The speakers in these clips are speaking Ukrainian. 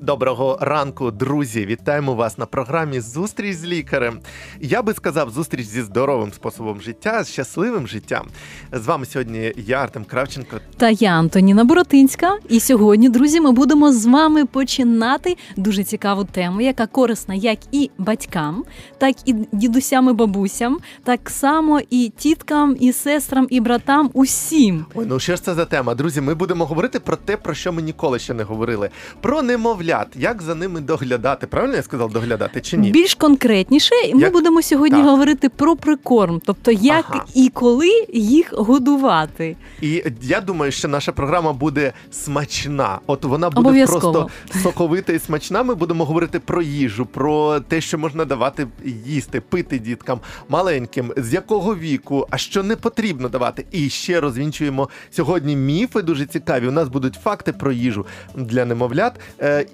Доброго ранку, друзі! Вітаємо вас на програмі Зустріч з лікарем. Я би сказав, зустріч зі здоровим способом життя, з щасливим життям. З вами сьогодні я, Артем Кравченко. Та я Антоніна Боротинська. І сьогодні, друзі, ми будемо з вами починати дуже цікаву тему, яка корисна як і батькам, так і дідусям і бабусям, так само і тіткам, і сестрам, і братам. Усім. Ой, ну що ж це за тема? Друзі, ми будемо говорити про те, про що ми ніколи ще не говорили: про немовлят, як за ними доглядати. Правильно я сказав доглядати чи ні? Більш конкретніше, ми Як- будемо сьогодні Так. говорити про прикорм, тобто як Ага. і коли їх годувати. І я думаю, що наша програма буде смачна. От вона буде Обов'язково. просто соковита і смачна. Ми будемо говорити про їжу, про те, що можна давати їсти, пити діткам маленьким, з якого віку, а що не потрібно давати. І ще розвінчуємо сьогодні міфи дуже цікаві. У нас будуть факти про їжу для немовлят.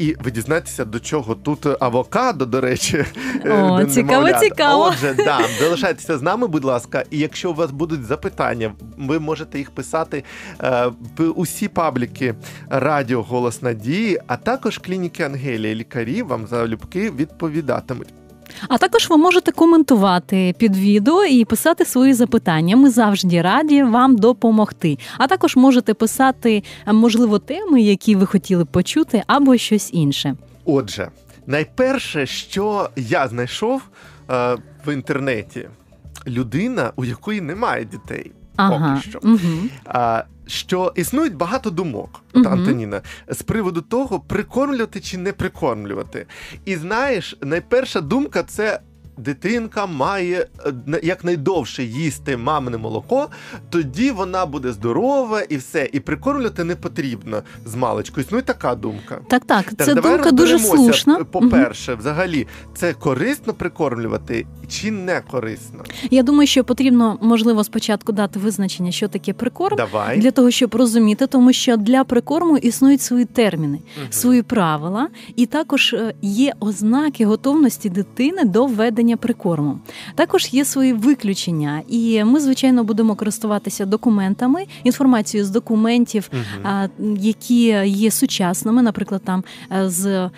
І ви дізнаєтеся, до чого тут авокадо, до речі. е, О, цікаво, цікаво. Отже, да, залишайтеся з нами, будь ласка. І якщо у вас будуть запитання, ви можете їх писати е, в усі пабліки Радіо Голос Надії, а також клініки Ангелія. Лікарі вам залюбки відповідатимуть. А також ви можете коментувати під відео і писати свої запитання. Ми завжди раді вам допомогти. А також можете писати, е, можливо, теми, які ви хотіли почути, або щось інше. Отже, найперше, що я знайшов е, в інтернеті, людина, у якої немає дітей. Ага. Поки що. Угу. Що існують багато думок, Мгм. Антоніна, з приводу того, прикормлювати чи не прикормлювати. І знаєш, найперша думка це. Дитинка має е, на- якнайдовше їсти мамине молоко, тоді вона буде здорова і все. І прикормлювати не потрібно з маличкою. Існує така думка. Так, так, Так, це давай думка дуже слушна. По-перше, взагалі, це корисно прикормлювати чи не корисно? Я думаю, що потрібно можливо спочатку дати визначення, що таке прикорм. Давай. Для того щоб розуміти, тому що для прикорму існують свої терміни, Мгм. свої правила, і також е, є ознаки готовності дитини до введення прикорму. Також є свої виключення, і ми, звичайно, будемо користуватися документами, інформацією з документів, а, які є сучасними, наприклад, там е, з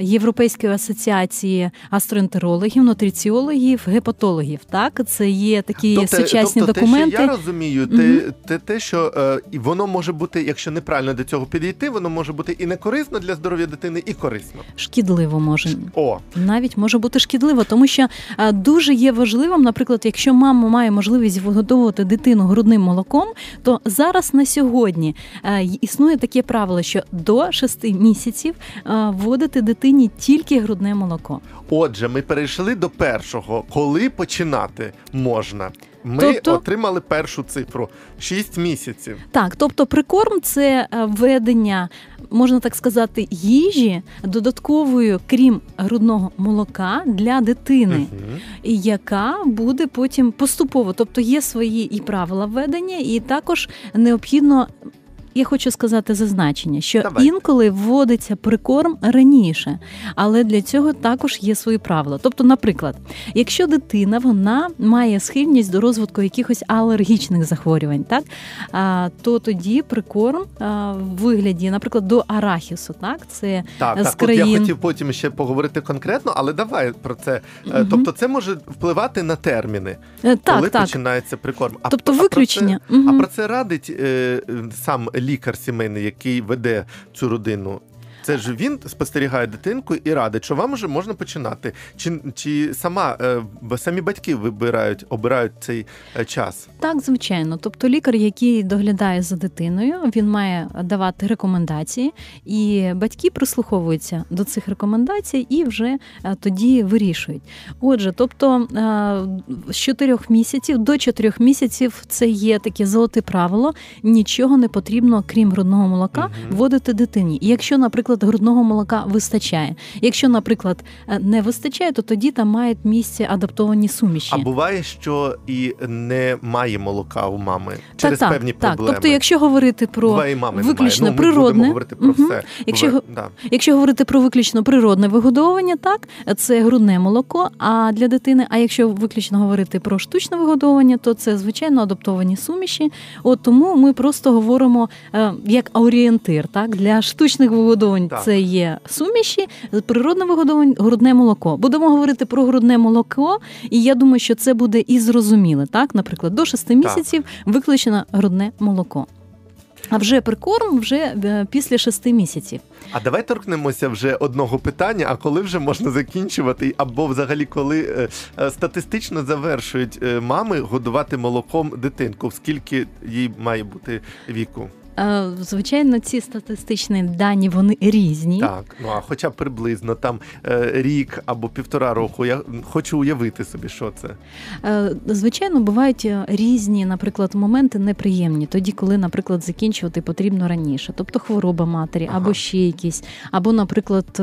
Європейської асоціації астроентерологів, нутриціологів, гепатологів. Так, це є такі сучасні тобто, документи. Те, що я розумію, те, те, те, що е, воно може бути, якщо неправильно до цього підійти, воно може бути і не корисно для здоров'я дитини, і корисно. Шкідливо може О, навіть може бути шкідливо, тому що е, дуже є важливим, наприклад, якщо мама має можливість вигодовувати дитину грудним молоком, то зараз на сьогодні е, існує таке правило, що до 6 місяців е, вводити дитині тільки грудне молоко. отже, ми перейшли до першого. Коли починати можна? Ми Тобто- отримали першу цифру 6 місяців. Так, тобто прикорм це е, введення, можна так сказати, їжі додатковою, крім грудного молока для дитини. угу. яка буде потім поступово. Тобто є свої і правила введення, і також необхідно. Я хочу сказати зазначення, що Давай. інколи вводиться прикорм раніше, але для цього також є свої правила. Тобто, наприклад, якщо дитина вона має схильність до розвитку якихось алергічних захворювань, так то тоді прикорм в вигляді, наприклад, до арахісу, так це Так, з так, от я хотів потім ще поговорити конкретно, але давай про це. Мгм. Тобто, це може впливати на терміни, Е, так, коли так. починається прикорм. А, Тобто а про виключення. це- А про це радить е, сам лікар сімейний, який веде цю родину. Це ж він спостерігає дитинку і радить, що вам вже можна починати. Чи, чи сама е, самі батьки вибирають, обирають цей е, час? Так, звичайно. Тобто лікар, який доглядає за дитиною, він має давати рекомендації, і батьки прислуховуються до цих рекомендацій і вже е, тоді вирішують. Отже, тобто з чотирьох місяців до чотирьох місяців це є таке золоте правило. Нічого не потрібно, крім грудного молока, Мгм. вводити дитині. І якщо, наприклад, наприклад, грудного молока вистачає. Якщо, наприклад, е, не вистачає, то тоді там мають місце адаптовані суміші. А буває, що і немає молока у мами через так, певні так. проблеми. Тобто, якщо говорити про Буває, мами виключно. Ну, ми природне, говорити про Мгм. все. Якщо Буває- да. Якщо говорити про виключно природне вигодовування, так це грудне молоко. А для дитини, а якщо виключно говорити про штучне вигодовування, то це звичайно адаптовані суміші. От тому ми просто говоримо е, як орієнтир. Так для штучних вигодовань Так. це є суміші, природне вигодовування грудне молоко. Будемо говорити про грудне молоко, і я думаю, що це буде і зрозуміле. Так, наприклад, до 6 місяців виключено грудне молоко. А вже прикорм вже е, після 6 місяців. А давай торкнемося вже одного питання. А коли вже можна закінчувати, або взагалі коли е, е, статистично завершують мами годувати молоком дитинку, скільки їй має бути віку? Е, Звичайно, ці статистичні дані вони різні. Так, ну а хоча б приблизно там е, рік або півтора року. Я хочу уявити собі, що це. Е, Звичайно, бувають різні, наприклад, моменти неприємні, тоді, коли, наприклад, закінчувати потрібно раніше, тобто хвороба матері, Ага. або ще якісь, або, наприклад,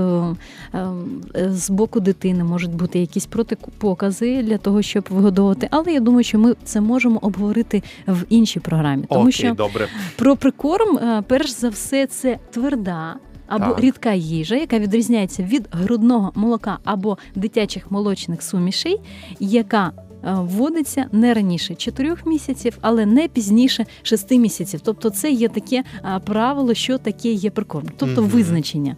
з боку дитини можуть бути якісь протипокази для того, щоб вигодовувати. Але я думаю, що ми це можемо обговорити в іншій програмі, тому Окей, що добре. Про прикорм, е, перш за все, це тверда. Або Так. рідка їжа, яка відрізняється від грудного молока або дитячих молочних сумішей, яка е, вводиться не раніше 4 місяців, але не пізніше 6 місяців. Тобто, це є таке е, правило, що таке є прикорм, тобто Мгм. визначення.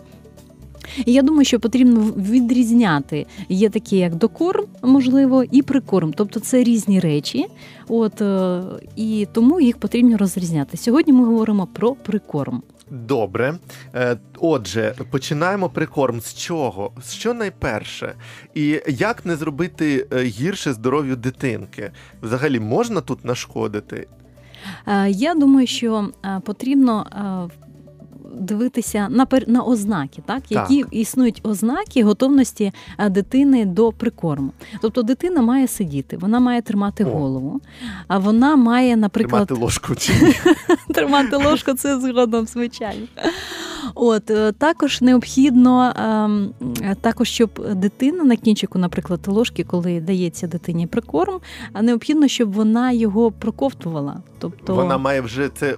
І я думаю, що потрібно відрізняти є такі, як докорм, можливо, і прикорм. Тобто це різні речі. От е, і тому їх потрібно розрізняти. Сьогодні ми говоримо про прикорм. Добре. Е, Отже, починаємо прикорм. З чого? З що найперше? І як не зробити е, гірше здоров'ю дитинки? Взагалі можна тут нашкодити? Я думаю, що потрібно. Дивитися на пер- на ознаки, так які існують ознаки готовності е, дитини до прикорму. Тобто дитина має сидіти, вона має тримати О. голову, а вона має, наприклад, Тримати ложку чи тримати ложку, це згодом, звичайно. От е, також необхідно ем, е, також, щоб дитина на кінчику, наприклад, ложки, коли дається дитині прикорм, а необхідно, щоб вона його проковтувала. Тобто Вона має вже це е,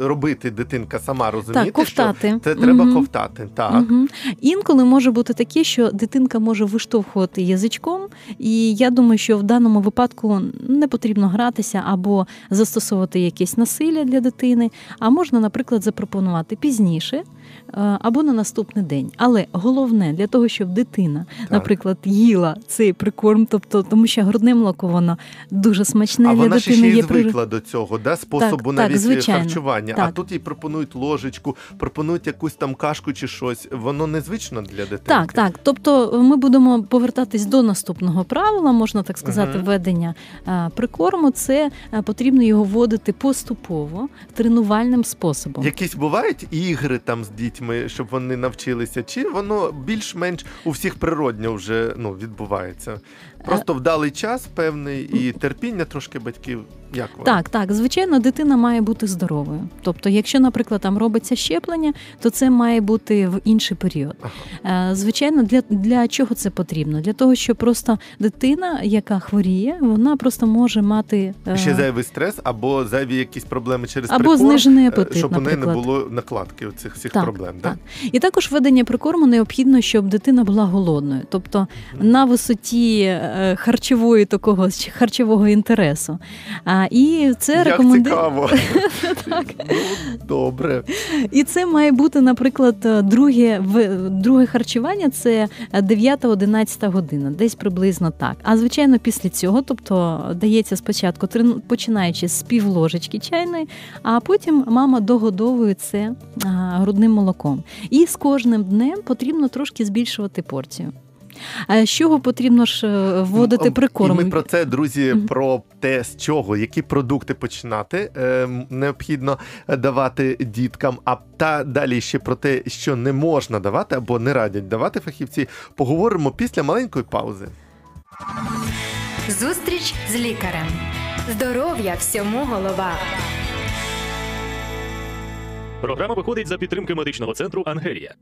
робити, дитинка сама розуміти, так, ковтати. що це треба Мгм. ковтати. Так. Мгм. Інколи може бути таке, що дитинка може виштовхувати язичком, і я думаю, що в даному випадку не потрібно гратися або застосовувати якесь насилля для дитини, а можна, наприклад, запропонувати пізніше. Е, Або на наступний день, але головне для того, щоб дитина, Так. наприклад, їла цей прикорм, тобто тому, що грудне молоко воно дуже смачне А для вона ще дитини. ще є при- звикла до цього, да? способу Так, так, навіть звичайно. харчування. А тут їй пропонують ложечку, пропонують якусь там кашку чи щось. Воно незвично для дитини. Так, так. Тобто ми будемо повертатись до наступного правила, можна так сказати, Мгм. ведення е, прикорму. Це е, потрібно його вводити поступово тренувальним способом. Якісь бувають ігри там з дітьми, щоб вони навчилися, чи воно більш-менш у всіх природньо вже ну, відбувається? Просто вдалий час певний і терпіння трошки батьків. Як воно? Так, так, звичайно, дитина має бути здоровою. Тобто, якщо, наприклад, там робиться щеплення, то це має бути в інший період. Е, Звичайно, для, для чого це потрібно? Для того, щоб просто дитина, яка хворіє, вона просто може мати е, Ще зайвий стрес або зайві якісь проблеми через або прикорм, знижений е, апетит, щоб у неї не було накладки цих всіх Так, проблем. так. Да? І також ведення прикорму необхідно, щоб дитина була голодною, тобто на висоті харчової такого харчового інтересу. А, і це Як рекомендує цікаво. Так. Ну, добре. і це має бути, наприклад, е, друге в- друге харчування це 9-11 година, десь приблизно так. А звичайно, після цього, тобто дається спочатку починаючи з півложечки чайної, а потім мама догодовує це грудним молоком. І з кожним днем потрібно трошки збільшувати порцію. А з чого потрібно ж е, вводити М, прикорм? І ми про це, друзі, про те, з чого, які продукти починати е, необхідно давати діткам. А та далі ще про те, що не можна давати або не радять давати фахівці, поговоримо після маленької паузи. Зустріч з лікарем. Здоров'я всьому голова. Програма виходить за підтримки медичного центру Ангелія.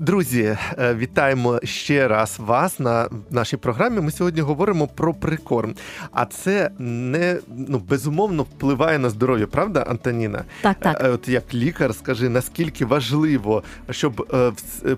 Друзі, е, вітаємо ще раз вас на нашій програмі. Ми сьогодні говоримо про прикорм. А це не ну безумовно впливає на здоров'я, правда, Антоніна? Так, так. Е, От як лікар, скажи, наскільки важливо, щоб е,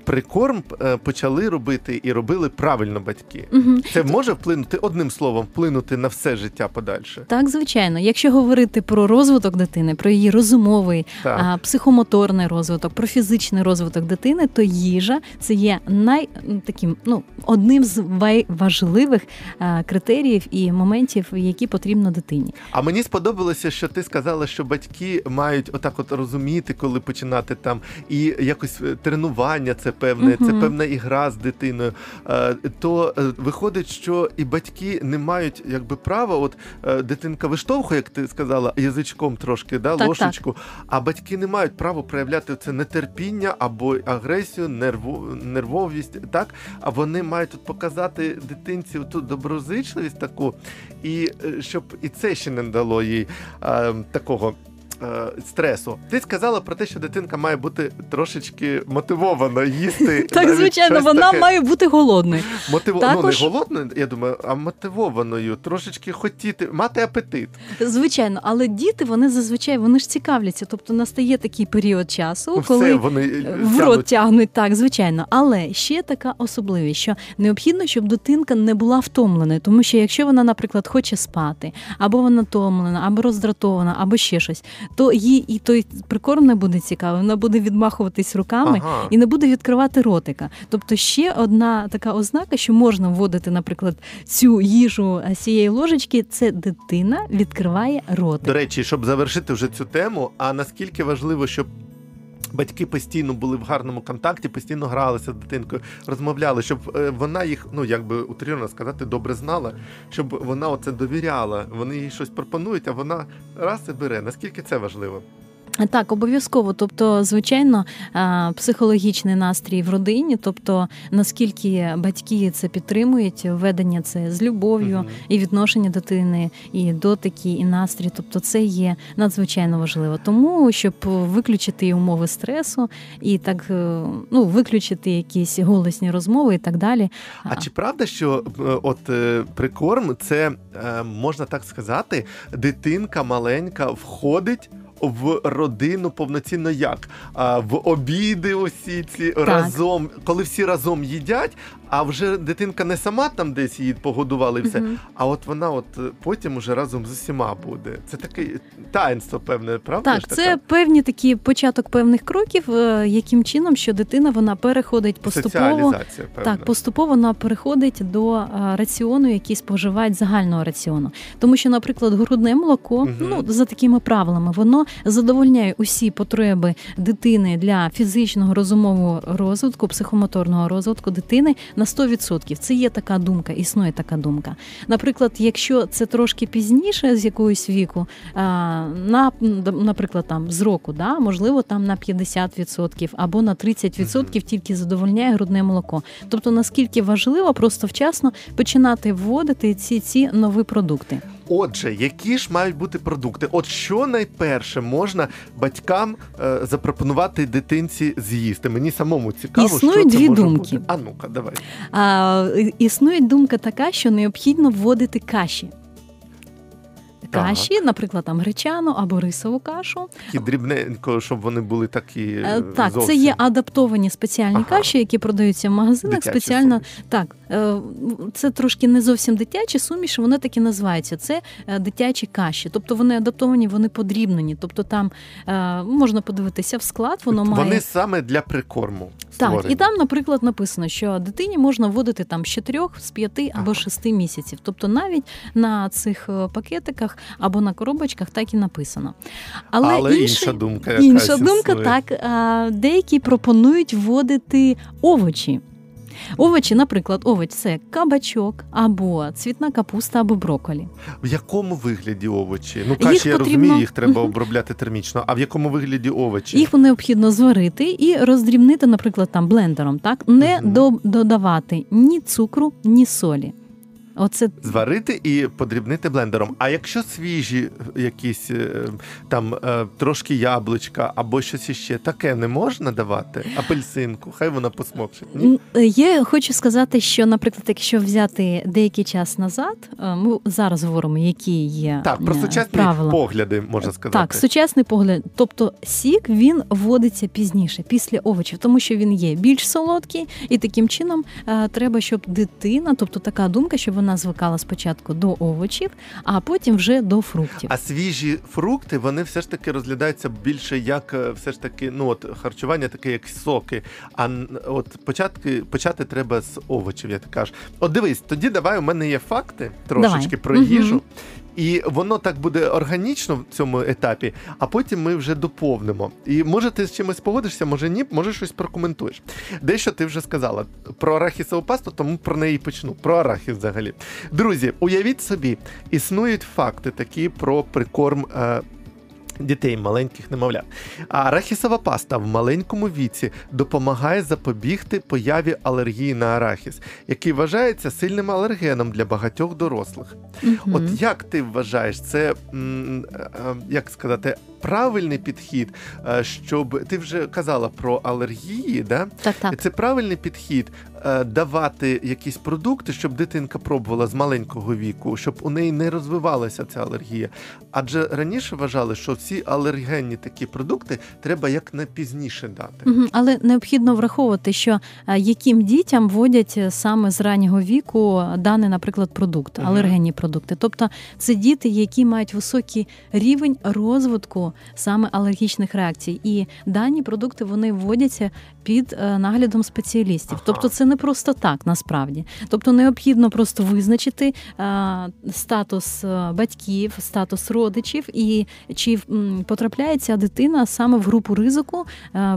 прикорм почали робити і робили правильно батьки. Угу. Це може вплинути одним словом, вплинути на все життя подальше. Так, звичайно, якщо говорити про розвиток дитини, про її розумовий, Так. психомоторний розвиток, про фізичний розвиток дитини, то їжа це є най таким, ну одним з важливих а, критеріїв і моментів, які потрібно дитині. А мені сподобалося, що ти сказала, що батьки мають отак от розуміти, коли починати там, і якось е, тренування це певне, це певна ігра з дитиною. Е, То е, виходить, що і батьки не мають якби права, от е, дитинка виштовхує, як ти сказала, язичком трошки, да, Так, ложечку, а батьки не мають права проявляти це нетерпіння або агресію, нерву, нервовість, так? А вони мають от показати дитинці ту доброзичливість таку, і е, щоб і це ще не дало їй е, такого. Е, Стресу. Ти сказала про те, що дитинка має бути трошечки мотивована їсти. Так, звичайно, вона таке. має бути голодною. Ну, не голодною, я думаю, а мотивованою, трошечки хотіти, мати апетит. Звичайно, але діти вони зазвичай вони ж цікавляться. Тобто настає такий період часу, Ну, коли вони Е, В рот тягнуть так, звичайно. Але ще така особливість, що необхідно, щоб дитинка не була втомленою, тому що якщо вона, наприклад, хоче спати, або вона втомлена, або роздратована, або ще щось, то їй і той прикорм не буде цікавий, вона буде відмахуватись руками. Ага. І не буде відкривати ротика. Тобто ще одна така ознака, що можна вводити, наприклад, цю їжу з цієї ложечки, це дитина відкриває ротик. До речі, щоб завершити вже цю тему, а наскільки важливо, щоб. Батьки постійно були в гарному контакті, постійно гралися з дитинкою, розмовляли, щоб е, вона їх, ну якби утрірно сказати, добре знала, щоб вона оце довіряла. Вони їй щось пропонують, а вона раз і бере. Наскільки це важливо? Так, обов'язково. Тобто, звичайно, психологічний настрій в родині, тобто наскільки батьки це підтримують, ведення це з любов'ю, Мгм. і відношення дитини, і дотики, і настрій. Тобто, це є надзвичайно важливо. Тому щоб виключити умови стресу і так е, ну виключити якісь голосні розмови і так далі. А чи правда, що е, от е, прикорм, це можна так сказати, дитинка маленька входить. В родину повноцінно як? А, в обіди усі ці разом, коли всі разом їдять, а вже дитинка не сама там десь її погодували і все, Мгм. а от вона от е, потім уже разом з усіма буде. Це таке таїнство, певне, правда? Так, це така? певні такі початок певних кроків, е, яким чином що дитина вона переходить поступово. певна. Так, поступово вона переходить до е, раціону, який споживають загального раціону. Тому що, наприклад, грудне молоко, Мгм. ну за такими правилами, воно задовольняє усі потреби дитини для фізичного розумового розвитку, психомоторного розвитку дитини на 100%. Це є така думка, існує така думка. Наприклад, якщо це трошки пізніше з якогось віку, на наприклад, там з року, да, можливо, там на 50% або на 30% тільки задовольняє грудне молоко. Тобто наскільки важливо просто вчасно починати вводити ці ці нові продукти. Отже, які ж мають бути продукти? От що найперше можна батькам е, запропонувати дитинці з'їсти? Мені самому цікаво, Існують що це дві може думки. Бути. А ну-ка, давай. А, існує думка така, що необхідно вводити каші. Так. Каші, наприклад, там гречану або рисову кашу. Такі дрібненько, щоб вони були такі. Е, е, Так, зовсім. це є адаптовані спеціальні Ага. каші, які продаються в магазинах. Дитячі спеціально суміші. так, е, це трошки не зовсім дитячі суміші, вони так і називаються. Це дитячі каші. Тобто вони адаптовані, вони подрібнені. Тобто там можна подивитися в склад, воно має Вони саме для прикорму. так, створені. і там, наприклад, написано, що дитині можна вводити там з 4, з 5 або Ага. 6 місяців. Тобто навіть на цих пакетиках або на коробочках так і написано. Але, Але інший- інша думка якась Інша думка, існує. так. а, Деякі пропонують вводити овочі. Овочі, наприклад, овоч це кабачок або цвітна капуста, або броколі. В якому вигляді овочі? Ну, Їх каші, я потрібно- розумію, їх треба обробляти термічно. А в якому вигляді овочі? Їх необхідно зварити і роздрібнити, наприклад, там блендером, так не до, додавати ні цукру, ні солі. Оце Зварити і подрібнити блендером. А якщо свіжі якісь е, там е, трошки яблучка або щось іще, таке не можна давати? Апельсинку, хай вона посмокче. Ні? Е, Я хочу сказати, що, наприклад, якщо взяти деякий час назад, е, ми зараз говоримо, які є Так, про е, сучасні правила. погляди можна сказати. Так, сучасний погляд. Тобто сік він вводиться пізніше, після овочів, тому що він є більш солодкий, і таким чином е, треба, щоб дитина, тобто така думка, щоб вона звикала спочатку до овочів, а потім вже до фруктів. А свіжі фрукти вони все ж таки розглядаються більше як е, все ж таки, ну от харчування таке, як соки. А от початки почати треба з овочів, я так кажу. От дивись, тоді давай у мене є факти трошечки Давай. про їжу. їжу. І воно так буде органічно в цьому етапі, а потім ми вже доповнимо. І може ти з чимось погодишся, може ні, може щось прокоментуєш. Дещо ти вже сказала про арахісову пасту, тому про неї почну. Про арахіс взагалі. Друзі, уявіть собі, існують факти такі про прикорм. Е- Дітей маленьких немовлят. А арахісова паста в маленькому віці допомагає запобігти появі алергії на арахіс, який вважається сильним алергеном для багатьох дорослих. Мгм. От як ти вважаєш, це е, е, як сказати правильний підхід, е, щоб ти вже казала про алергії, да? так, так. Це правильний підхід давати якісь продукти, щоб дитинка пробувала з маленького віку, щоб у неї не розвивалася ця алергія. Адже раніше вважали, що всі алергенні такі продукти треба як найпізніше дати. Мгм, Але необхідно враховувати, що е, яким дітям вводять е, саме з раннього віку даний, наприклад, продукт, алергенні продукти. Тобто це діти, які мають високий рівень розвитку саме алергічних реакцій, і дані продукти вони вводяться під е, наглядом спеціалістів. Ага. Тобто, це не просто так насправді. Тобто, необхідно просто визначити е, статус е, батьків, статус родичів і чи м, потрапляє ця дитина саме в групу ризику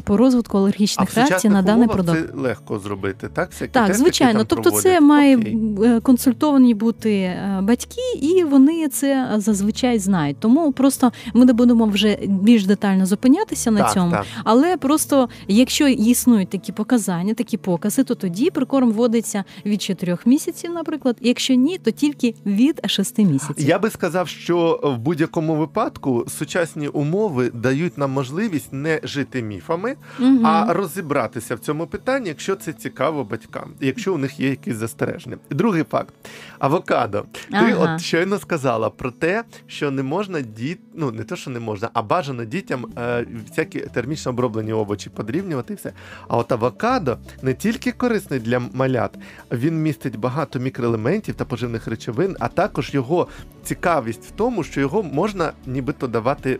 по розвитку А алергічних реакцій на даний продукт. це легко зробити, так? Всякі Так, звичайно. там Тобто, це проводять. має Окей. консультовані бути батьки, і вони це зазвичай знають. Тому просто ми не будемо вже більш детально зупинятися на так, цьому. Так. Але просто якщо існують такі показання, такі покази, то тоді прикорм вводиться від 4 місяців, наприклад. Якщо ні, то тільки від 6 місяців. Я би сказав, що в будь-якому випадку сучасні умови дають нам можливість не жити міфами, Мгм. а розібратися в цьому питанні, якщо це цікаво батькам, якщо у них є якісь застереження. Другий факт: авокадо. Ти Ага. от щойно сказала про те, що не можна діт... ну не те, що не можна, а бажано дітям е, всякі термічно оброблені овочі подрівнювати і все. А от авокадо не тільки корисний для малят, він містить багато мікроелементів та поживних речовин, а також його цікавість в тому, що його можна нібито давати.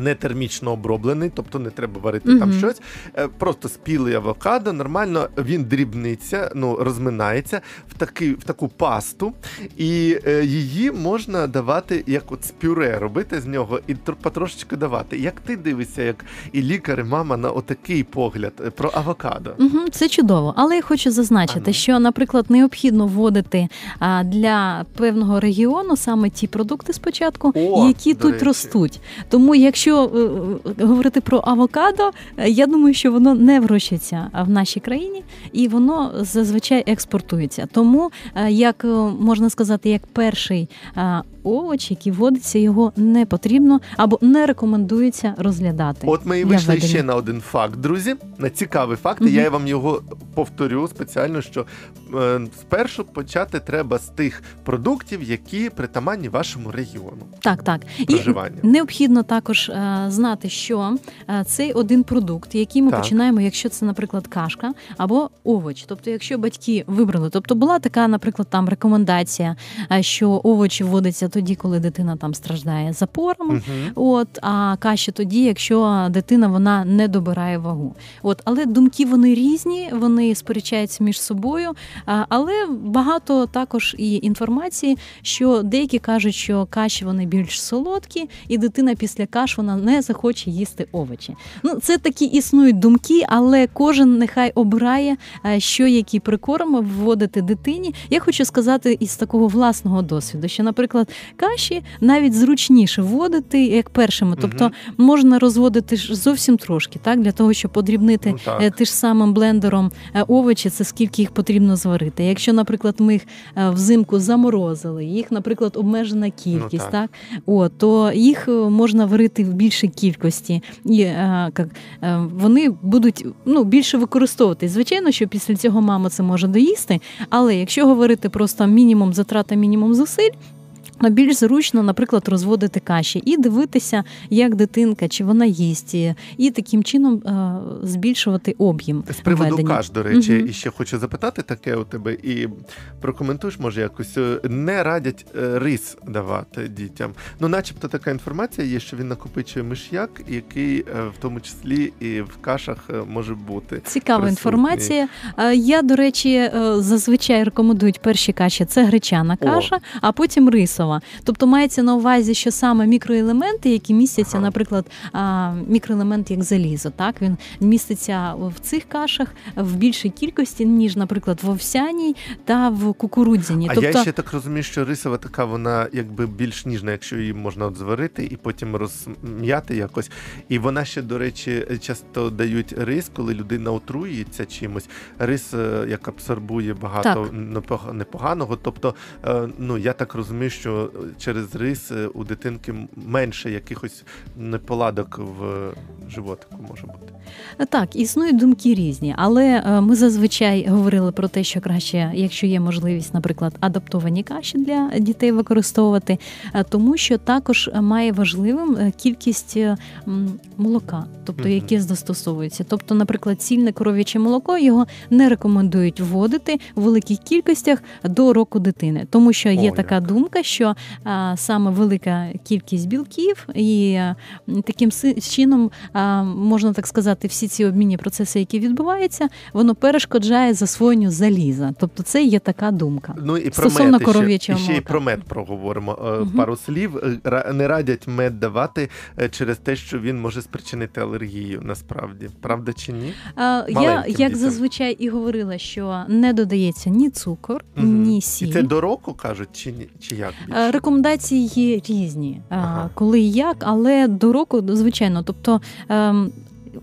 Не термічно оброблений, тобто не треба варити там щось. Е, Просто спілий авокадо, нормально він дрібниться, ну розминається в таки, в таку пасту, і е, її можна давати як от з пюре, робити з нього і тр- потрошечки давати. Як ти дивишся, як і лікар, і мама на отакий погляд е, про авокадо? Угу, це чудово, але я хочу зазначити, Ага. що, наприклад, необхідно вводити для певного регіону саме ті продукти спочатку, О, які тут речі. ростуть. Тому, якщо е, е, говорити про авокадо, е, я думаю, що воно не вирощується в нашій країні і воно зазвичай експортується. Тому, як можна сказати, як перший овоч, який вводиться, його не потрібно або не рекомендується розглядати. От ми і вийшли ще на один факт, друзі. На цікавий факт. і Мгм. Я вам його повторю спеціально, що е, спершу почати треба з тих продуктів, які притаманні вашому регіону Так, так. І проживання. Необхідно також е, знати, що е, цей один продукт, який ми Так. починаємо, якщо це, наприклад, кашка або овоч. Тобто, якщо батьки вибрали, тобто була така, наприклад, там рекомендація, е, що овоч вводиться тоді, коли дитина там страждає запорами. Мгм. От, а каші тоді, якщо дитина вона не добирає вагу. От, але думки вони різні, вони сперечаються між собою. Але багато також і інформації, що деякі кажуть, що каші вони більш солодкі, і дитина після каш вона не захоче їсти овочі. Ну, це такі існують думки, але кожен нехай обирає, що який прикорм вводити дитині. Я хочу сказати із такого власного досвіду, що, наприклад, каші навіть зручніше вводити як першими, тобто Мгм. можна розводити ж зовсім трошки, так для того, щоб подрібнити Ну, е, ж самим блендером е, овочі, це скільки їх потрібно зварити. Якщо, наприклад, ми їх е, взимку заморозили, їх, наприклад, обмежена кількість, Ну, так. так о, то їх можна варити в більшій кількості, і як, вони будуть ну, більше використовуватись. Звичайно, що після цього мама це може доїсти, але якщо говорити просто мінімум затрата, мінімум зусиль. Ну, більш зручно, наприклад, розводити каші і дивитися, як дитинка, чи вона їсть, і, таким чином е, збільшувати об'єм. З приводу введення. каш, до речі, Мгм. і ще хочу запитати таке у тебе, і прокоментуєш, може, якось е, не радять е, рис давати дітям. Ну, начебто, така інформація є, що він накопичує миш'як, який в тому числі і в кашах може бути. Цікава присутній. інформація. Я, до речі, зазвичай рекомендують перші каші це гречана О. каша, а потім рисова. Тобто мається на увазі, що саме мікроелементи, які містяться, Ага. наприклад, мікроелемент як залізо, так він міститься в цих кашах в більшій кількості, ніж, наприклад, в овсяній та в кукурудзяній. А тобто, я ще так розумію, що рисова така, вона якби більш ніжна, якщо її можна от зварити і потім розм'яти якось. І вона ще, до речі, часто дають рис, коли людина отруюється чимось. Рис е, як абсорбує багато непога- непоганого. Тобто, е, ну я так розумію, що через рис е, у дитинки менше якихось неполадок в животику може бути. Так, існують думки різні, але е, ми зазвичай говорили про те, що краще, якщо є можливість, наприклад, адаптовані каші для дітей використовувати, е, тому що також має важливим е, кількість е, молока, тобто яке застосовується. Тобто, наприклад, цільне коров'яче молоко його не рекомендують вводити в великих кількостях до року дитини, тому що є О, така як. думка, що а, саме велика кількість білків і а, таким чином а, можна так сказати, всі ці обмінні процеси, які відбуваються, воно перешкоджає засвоєнню заліза. Тобто, це є така думка. Ну і про Стосовно мед ще, коров'ячого і ще й про мед проговоримо е, Мгм. пару слів. Е, Не радять мед давати е, через те, що він може спричинити алергію. Насправді, правда чи ні? А, я як дітям. зазвичай і говорила, що не додається ні цукор, Мгм. ні І це до року кажуть, чи ні? Чи як Е? Рекомендації є різні, а, коли і як, але до року, звичайно, тобто.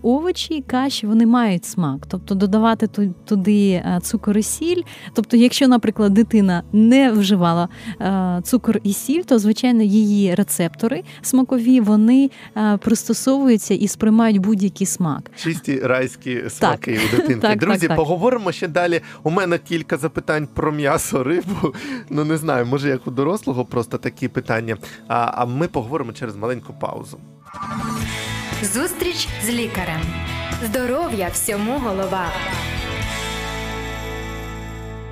Овочі, каші вони мають смак, тобто додавати туди е, цукор і сіль. Тобто, якщо, наприклад, дитина не вживала е, цукор і сіль, то звичайно її рецептори смакові вони е, пристосовуються і сприймають будь-який смак. Чисті райські смаки у дитинки. Так, Друзі, так, так. поговоримо ще далі. У мене кілька запитань про м'ясо, рибу. Ну не знаю, може як у дорослого просто такі питання. А, а ми поговоримо через маленьку паузу. Зустріч з лікарем. Здоров'я всьому голова.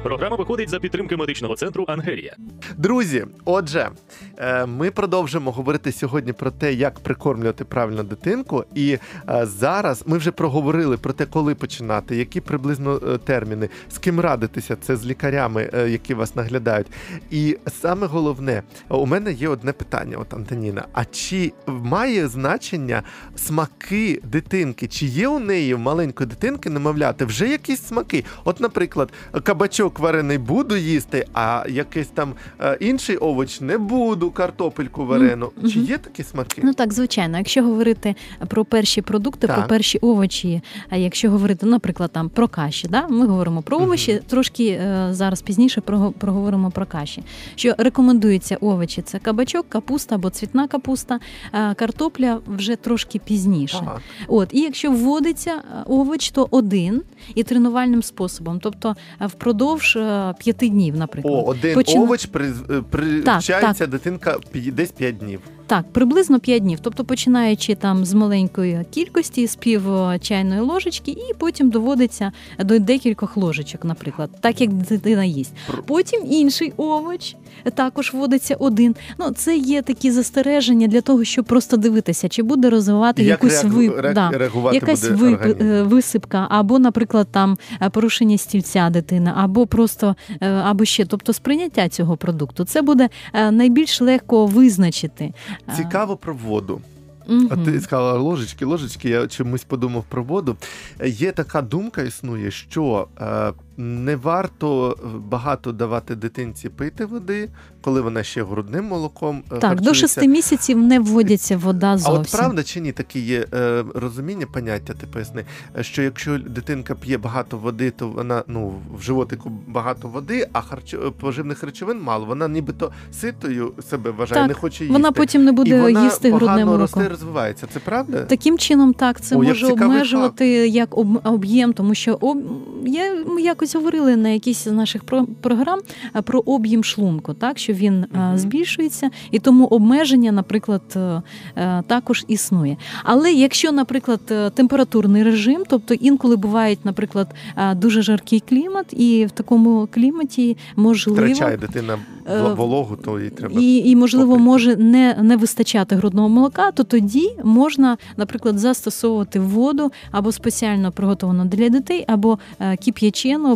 Програма виходить за підтримки медичного центру Ангелія. Друзі, отже, е, ми продовжимо говорити сьогодні про те, як прикормлювати правильно дитинку. І е, зараз ми вже проговорили про те, коли починати, які приблизно е, терміни, з ким радитися, це з лікарями, які вас наглядають. І саме головне, у мене є одне питання, от Антоніна: а чи має значення смаки дитинки? Чи є у неї в маленької дитинки немовляти вже якісь смаки? От, наприклад, кабачок варений буду їсти, а якийсь там е, інший овоч не буду, картопельку варену. Мгм. Чи є такі смаки? Ну так, звичайно, якщо говорити про перші продукти, Так. про перші овочі, а якщо говорити, наприклад, там про каші, да? ми говоримо про овочі, Мгм. трошки е, зараз пізніше проговоримо про каші. Що рекомендується овочі: це кабачок, капуста або цвітна капуста, картопля вже трошки пізніше. Ага. От, і якщо вводиться е, овоч, то один і тренувальним способом, тобто е, впродовж е, п'яти днів, наприклад. О, один Почина- овоч при, е, так. дитинка пі- десь п'ять днів. Так, приблизно 5 днів. Тобто починаючи там з маленької кількості, з пів е, чайної ложечки, і потім доводиться до декількох ложечок, наприклад, так як дитина їсть. Потім інший овоч також вводиться один. Ну, це є такі застереження для того, щоб просто дивитися, чи буде розвивати Як якусь реагу- вип... да. Якась буде вип... висипка, або, наприклад, там е, порушення стільця дитини, або просто е, або ще, тобто сприйняття цього продукту. Це буде найбільш легко визначити. Цікаво про воду. Мгм. А ти сказала ложечки, ложечки, я чомусь подумав про воду. Е, Є така думка існує, що е, не варто багато давати дитинці пити води, коли вона ще грудним молоком е, Так, до харчується. шести місяців не вводиться вода А от правда чи ні, таке є е, розуміння, поняття, ти поясни, е, що якщо дитинка п'є багато води, то вона ну в животику багато води, а харч... поживних речовин мало. Вона нібито ситою себе вважає, Так, не хоче їсти. Вона потім не і буде вона їсти грудне молоко. росте розвивається. Це правда? Таким чином, так, це О, може обмежувати як об, об'єм, тому що об, я, ми якось говорили на якійсь з наших про, програм про об'єм шлунку, так, що він Мгм. збільшується, і тому обмеження, наприклад, е, е, також існує. Але якщо, наприклад, е, температурний режим, тобто інколи бувають, наприклад, дуже жаркий клімат, і в такому кліматі можливо. Втрачає дитина Е, вологу, то їй треба. І, і можливо, попити. може не, не вистачати грудного молока, то тоді можна, наприклад, застосовувати воду або спеціально приготовану для дітей, або е,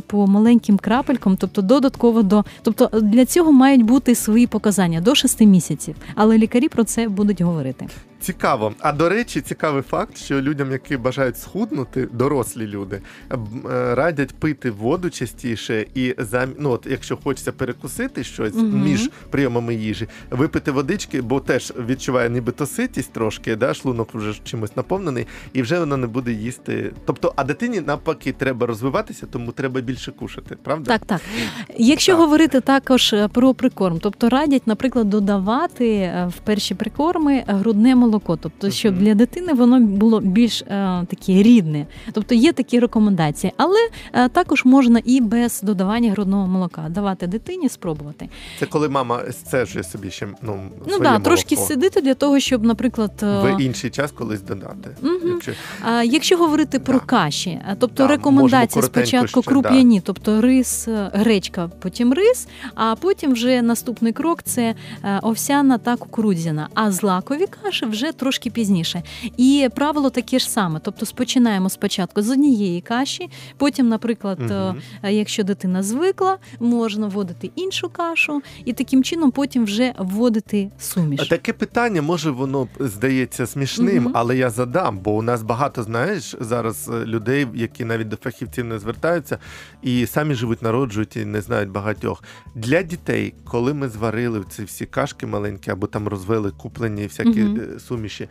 по маленьким крапелькам, тобто додатково до. Тобто для цього мають бути свої показання до 6 місяців. Але лікарі про це будуть говорити. Цікаво. А до речі, цікавий факт, що людям, які бажають схуднути, дорослі люди, е, радять пити воду частіше і зам... ну, от, якщо хочеться перекусити щось Мгм. між прийомами їжі, випити водички, бо теж відчуває нібито ситість трошки, да, шлунок вже чимось наповнений, і вже вона не буде їсти. Тобто, а дитині навпаки треба розвиватися, тому треба більше кушати, правда? Так, так. Якщо Так. говорити також е, про прикорм, тобто радять, наприклад, додавати е, в перші прикорми грудне молоко, тобто щоб для дитини воно було більш е, таке рідне. Тобто є такі рекомендації, але е, також можна і без додавання грудного молока давати дитині спробувати. Це коли мама сцежує собі ще ну, Ну своє да, трошки сидити для того, щоб, наприклад, е, в інший час колись додати. Мгм. Якщо... А якщо говорити про каші, тобто Да, рекомендації спочатку ще, круп'яні, тобто рис, е, гречка, потім рис, а потім вже наступний крок це е, овсяна та кукурудзяна, а злакові каші вже трошки пізніше. І правило таке ж саме. Тобто спочинаємо спочатку з однієї каші, потім, наприклад, е, якщо дитина звикла, можна вводити іншу кашу, і таким чином потім вже вводити суміш. Таке питання, може, воно здається смішним, Мгм. але я задам, бо у нас багато, знаєш, зараз е, людей, які навіть до фахівців не звертаються і самі живуть, народжують і не знають багатьох. Для дітей, коли ми зварили ці всі кашки маленькі або там розвели куплені всякі Мгм. Суміші.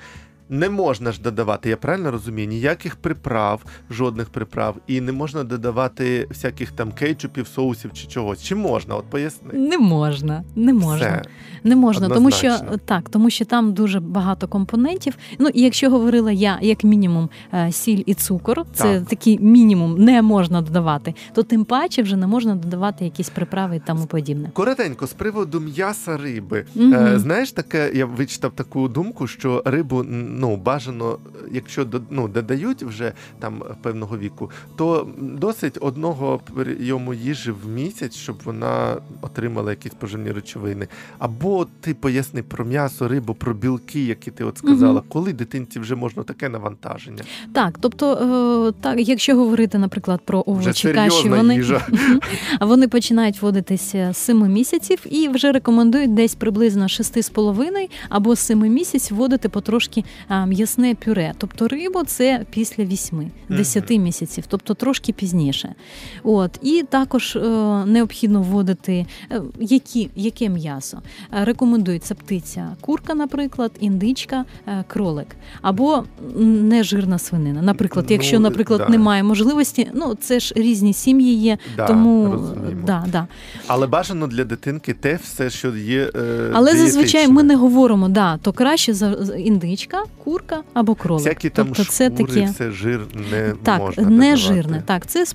Не можна ж додавати, я правильно розумію, ніяких приправ, жодних приправ, і не можна додавати всяких там кетчупів, соусів чи чогось. Чи можна? От поясни. Не можна, не можна. Все. Не можна, тому що так, тому що там дуже багато компонентів. Ну і якщо говорила я, як мінімум, е, сіль і цукор, це Так. такий мінімум не можна додавати, то тим паче вже не можна додавати якісь приправи і тому подібне. Коротенько, з приводу м'яса риби. Е, знаєш, таке, я вичитав таку думку, що рибу ну, бажано, якщо ну, додають вже там певного віку, то досить одного прийому їжі в місяць, щоб вона отримала якісь поживні речовини. Або ти поясни про м'ясо, рибу, про білки, які ти от сказала, Мгм. коли дитинці вже можна таке навантаження. Так, тобто, е, так, якщо говорити, наприклад, про овочі каші, вони, їжа. вони починають вводитися з 7 місяців і вже рекомендують десь приблизно 6,5 або 7 місяців вводити потрошки м'ясне пюре. Тобто рибу це після 8, 10 місяців, тобто трошки пізніше. От і також е, необхідно вводити е, які, яке м'ясо. Е, Рекомендується птиця, курка, наприклад, індичка, кролик або нежирна свинина. Наприклад, Ну, якщо, наприклад, да. немає можливості, ну це ж різні сім'ї є, Да, тому розуміємо. да, да. Але бажано для дитинки те все, що є. Е, Але зазвичай ми не говоримо, да, то краще за індичка, курка або кролик. Всякі там тобто це шкури, таке все жир не так, можна не додавати. жирне. Так, це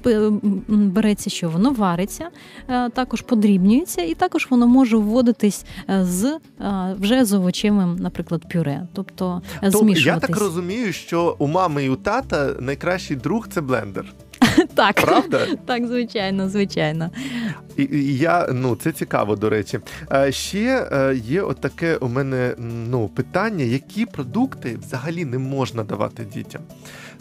береться, що воно вариться, е, також подрібнюється, і також воно може вводитись е, з е, вже з овочевим, наприклад, пюре, тобто То, змішуватись. я так розумію, що у мами і у тата найкращий друг це блендер. так. Правда? Так, звичайно, звичайно. І, і я ну це цікаво, до речі. А ще е, є отаке у мене ну питання, які продукти взагалі не можна давати дітям.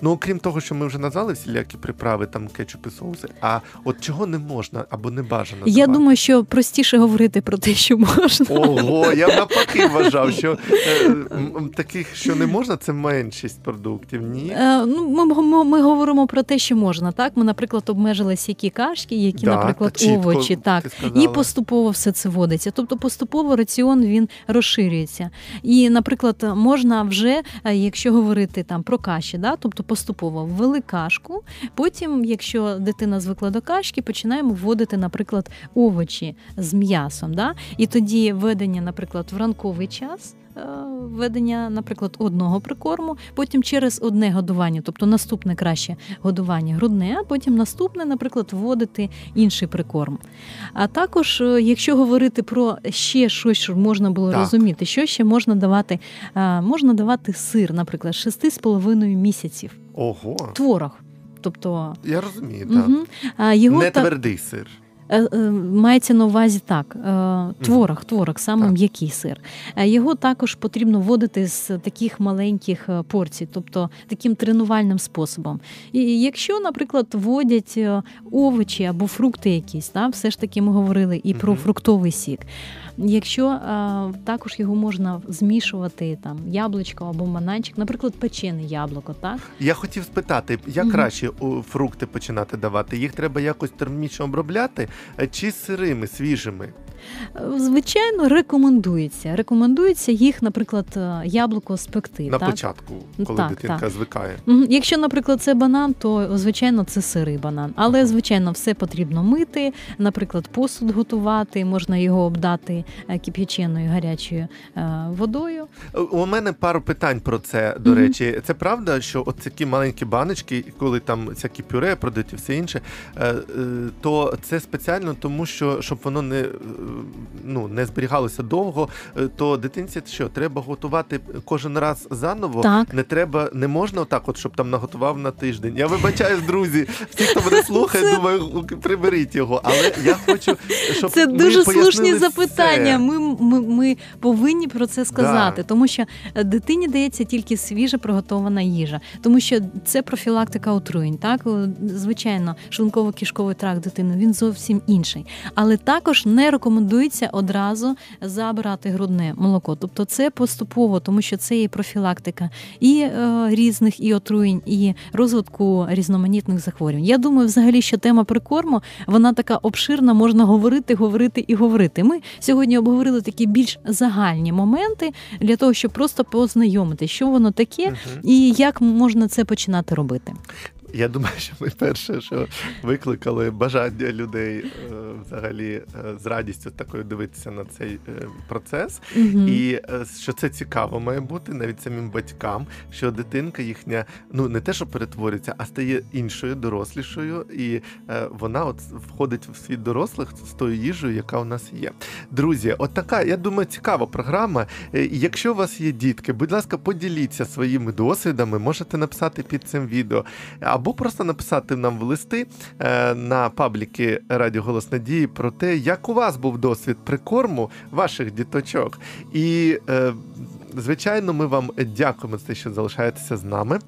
Ну, окрім того, що ми вже назвали всілякі приправи, там кетчупи, соуси. А от чого не можна або не бажано? Я давати? думаю, що простіше говорити про те, що можна. Ого, я навпаки вважав, що е, таких, що не можна, це меншість продуктів. Ні. Е, Ну, ми, ми, ми говоримо про те, що можна. Так, ми, наприклад, обмежили сякі кашки, які, Да, наприклад, овочі, так і поступово все це вводиться. Тобто поступово раціон він розширюється. І, наприклад, можна вже, е, якщо говорити там про каші, да, тобто поступово ввели кашку. Потім, якщо дитина звикла до кашки, починаємо вводити, наприклад, овочі з м'ясом. Да? І тоді введення, наприклад, в ранковий час. Е, Введення, наприклад, одного прикорму, потім через одне годування, тобто наступне краще годування грудне, а потім наступне, наприклад, вводити інший прикорм. А також, е, якщо говорити про ще щось, що можна було Так. розуміти, що ще можна давати, Е, можна давати сир, наприклад, 6,5 місяців, Ого, творог. Тобто я розумію, так. угу. його Не та- твердий сир. Е, е, Мається на увазі так: е, творог, творог, саме Так. м'який сир. Його також потрібно вводити з таких маленьких порцій, тобто таким тренувальним способом. І якщо, наприклад, вводять овочі або фрукти якісь, та, все ж таки ми говорили і про фруктовий сік. Якщо також його можна змішувати там яблучко або бананчик, наприклад, печене яблуко, так Я хотів спитати, як краще фрукти починати давати? Їх треба якось термічно обробляти чи сирими, свіжими? Звичайно, рекомендується. Рекомендується їх, наприклад, е, яблуко спекти. На так? початку, коли Так, дитинка так. звикає. Якщо, наприклад, це банан, то звичайно це сирий банан. Але звичайно, все потрібно мити. Наприклад, посуд готувати, можна його обдати е, кип'яченою гарячою е, водою. У мене пару питань про це, до речі. Це правда, що от такі маленькі баночки, коли там всякі пюре продають і все інше, то це спеціально тому, що щоб воно не, е, ну, не зберігалося довго, е, то дитинці що, треба готувати кожен раз заново? Так. Не треба, не можна отак, от, щоб там наготував на тиждень. Я вибачаюсь, друзі. Всі, хто мене слухає, Це- думаю, приберіть його. Але я хочу, щоб Це ми дуже слушні запитання. все. Ми, ми, ми повинні про це сказати, Да. тому що е, дитині дається тільки свіже приготована їжа, тому що це профілактика отруєнь. Так, звичайно, шлунково-кишковий тракт дитини він зовсім інший, але також не рекомендується одразу забирати грудне молоко. Тобто це поступово, тому що це і профілактика і е, різних і отруєнь, і розвитку різноманітних захворювань. Я думаю, взагалі, що тема прикорму вона така обширна, можна говорити, говорити і говорити. Ми сьогодні обговорили такі більш загальні моменти для того, щоб просто познайомити, що воно таке Мгм. і як можна це починати робити. Я думаю, що ми перше, що викликали бажання людей е, взагалі е, з радістю такою дивитися на цей е, процес, Мгм. і що це цікаво має бути навіть самим батькам, що дитинка їхня ну не те, що перетворюється, а стає іншою, дорослішою, і вона от входить в світ дорослих з тою їжею, яка у нас є. Друзі, от така, я думаю, цікава програма. Якщо у вас є дітки, будь ласка, поділіться своїми досвідами, можете написати під цим відео або просто написати нам в листи е, на пабліки Радіо Голос Надії про те, як у вас був досвід прикорму ваших діточок. І е, звичайно, ми вам дякуємо за те, що залишаєтеся з нами.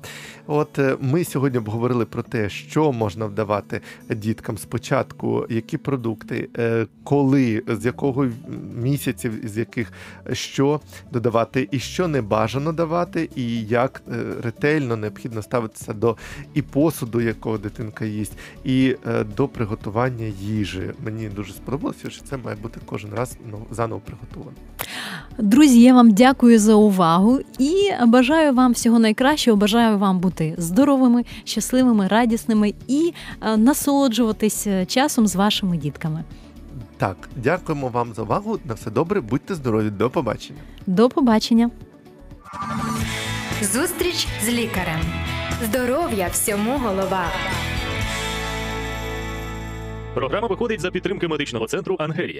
От е, ми сьогодні обговорили про те, що можна вдавати діткам спочатку, які продукти, е, коли, з якого місяців, з яких що додавати, і що не бажано давати, і як е, ретельно необхідно ставитися до і посуду, якого дитинка їсть, і до приготування їжі. Мені дуже сподобалося, що це має бути кожен раз ну, заново приготовано. Друзі, я вам дякую за увагу і бажаю вам всього найкращого. Бажаю вам бути здоровими, щасливими, радісними і е, насолоджуватись е, часом з вашими дітками. Так, дякуємо вам за увагу. На все добре, будьте здорові, до побачення. До побачення. Зустріч з лікарем. Здоров'я всьому голова. Програма виходить за підтримки медичного центру Ангелія.